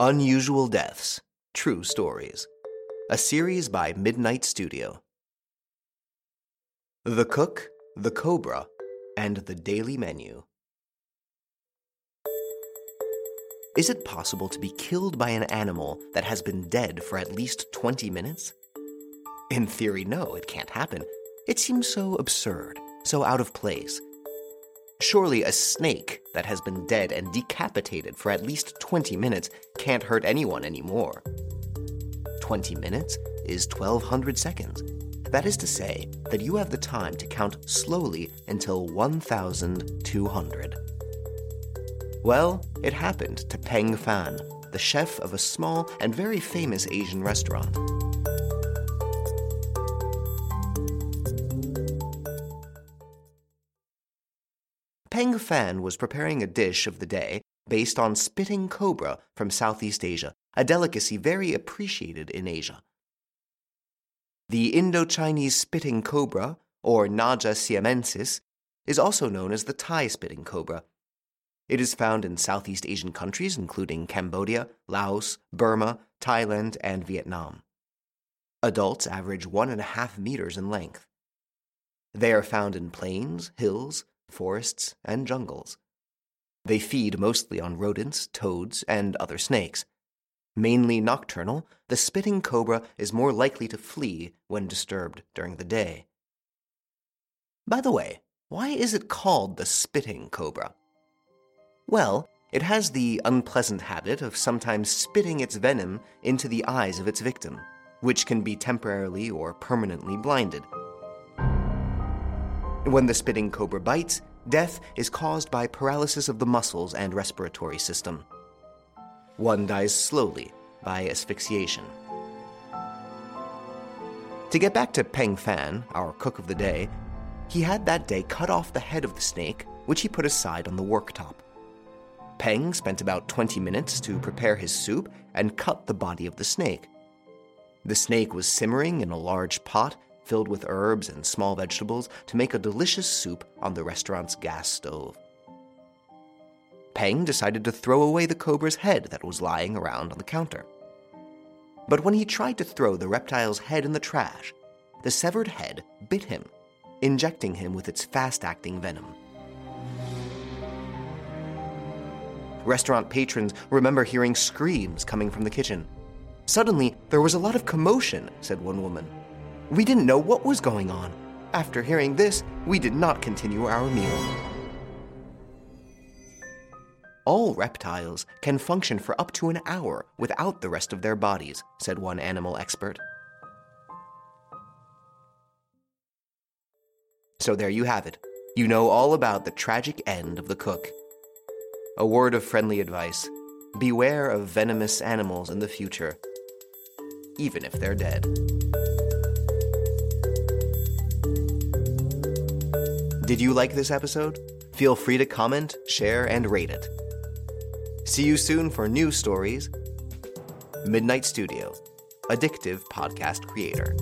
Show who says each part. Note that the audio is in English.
Speaker 1: Unusual Deaths True Stories. A series by Midnight Studio. The Cook, the Cobra, and the Daily Menu. Is it possible to be killed by an animal that has been dead for at least 20 minutes? In theory, no, it can't happen. It seems so absurd, so out of place. Surely a snake that has been dead and decapitated for at least 20 minutes can't hurt anyone anymore. 20 minutes is 1200 seconds. That is to say that you have the time to count slowly until 1200. Well, it happened to Peng Fan, the chef of a small and very famous Asian restaurant. Peng Fan was preparing a dish of the day based on spitting cobra from Southeast Asia, a delicacy very appreciated in Asia. The Indo Chinese spitting cobra, or Naja siamensis, is also known as the Thai spitting cobra. It is found in Southeast Asian countries including Cambodia, Laos, Burma, Thailand, and Vietnam. Adults average one and a half meters in length. They are found in plains, hills, forests, and jungles. They feed mostly on rodents, toads, and other snakes. Mainly nocturnal, the spitting cobra is more likely to flee when disturbed during the day. By the way, why is it called the spitting cobra? Well, it has the unpleasant habit of sometimes spitting its venom into the eyes of its victim, which can be temporarily or permanently blinded. When the spitting cobra bites, death is caused by paralysis of the muscles and respiratory system. One dies slowly by asphyxiation. To get back to Peng Fan, our cook of the day, he had that day cut off the head of the snake, which he put aside on the worktop. Peng spent about 20 minutes to prepare his soup and cut the body of the snake. The snake was simmering in a large pot filled with herbs and small vegetables to make a delicious soup on the restaurant's gas stove. Peng decided to throw away the cobra's head that was lying around on the counter. But when he tried to throw the reptile's head in the trash, the severed head bit him, injecting him with its fast acting venom. Restaurant patrons remember hearing screams coming from the kitchen. Suddenly, there was a lot of commotion, said one woman. We didn't know what was going on. After hearing this, we did not continue our meal. All reptiles can function for up to an hour without the rest of their bodies, said one animal expert. So there you have it. You know all about the tragic end of the cook. A word of friendly advice beware of venomous animals in the future, even if they're dead. Did you like this episode? Feel free to comment, share, and rate it. See you soon for new stories. Midnight Studio, addictive podcast creator.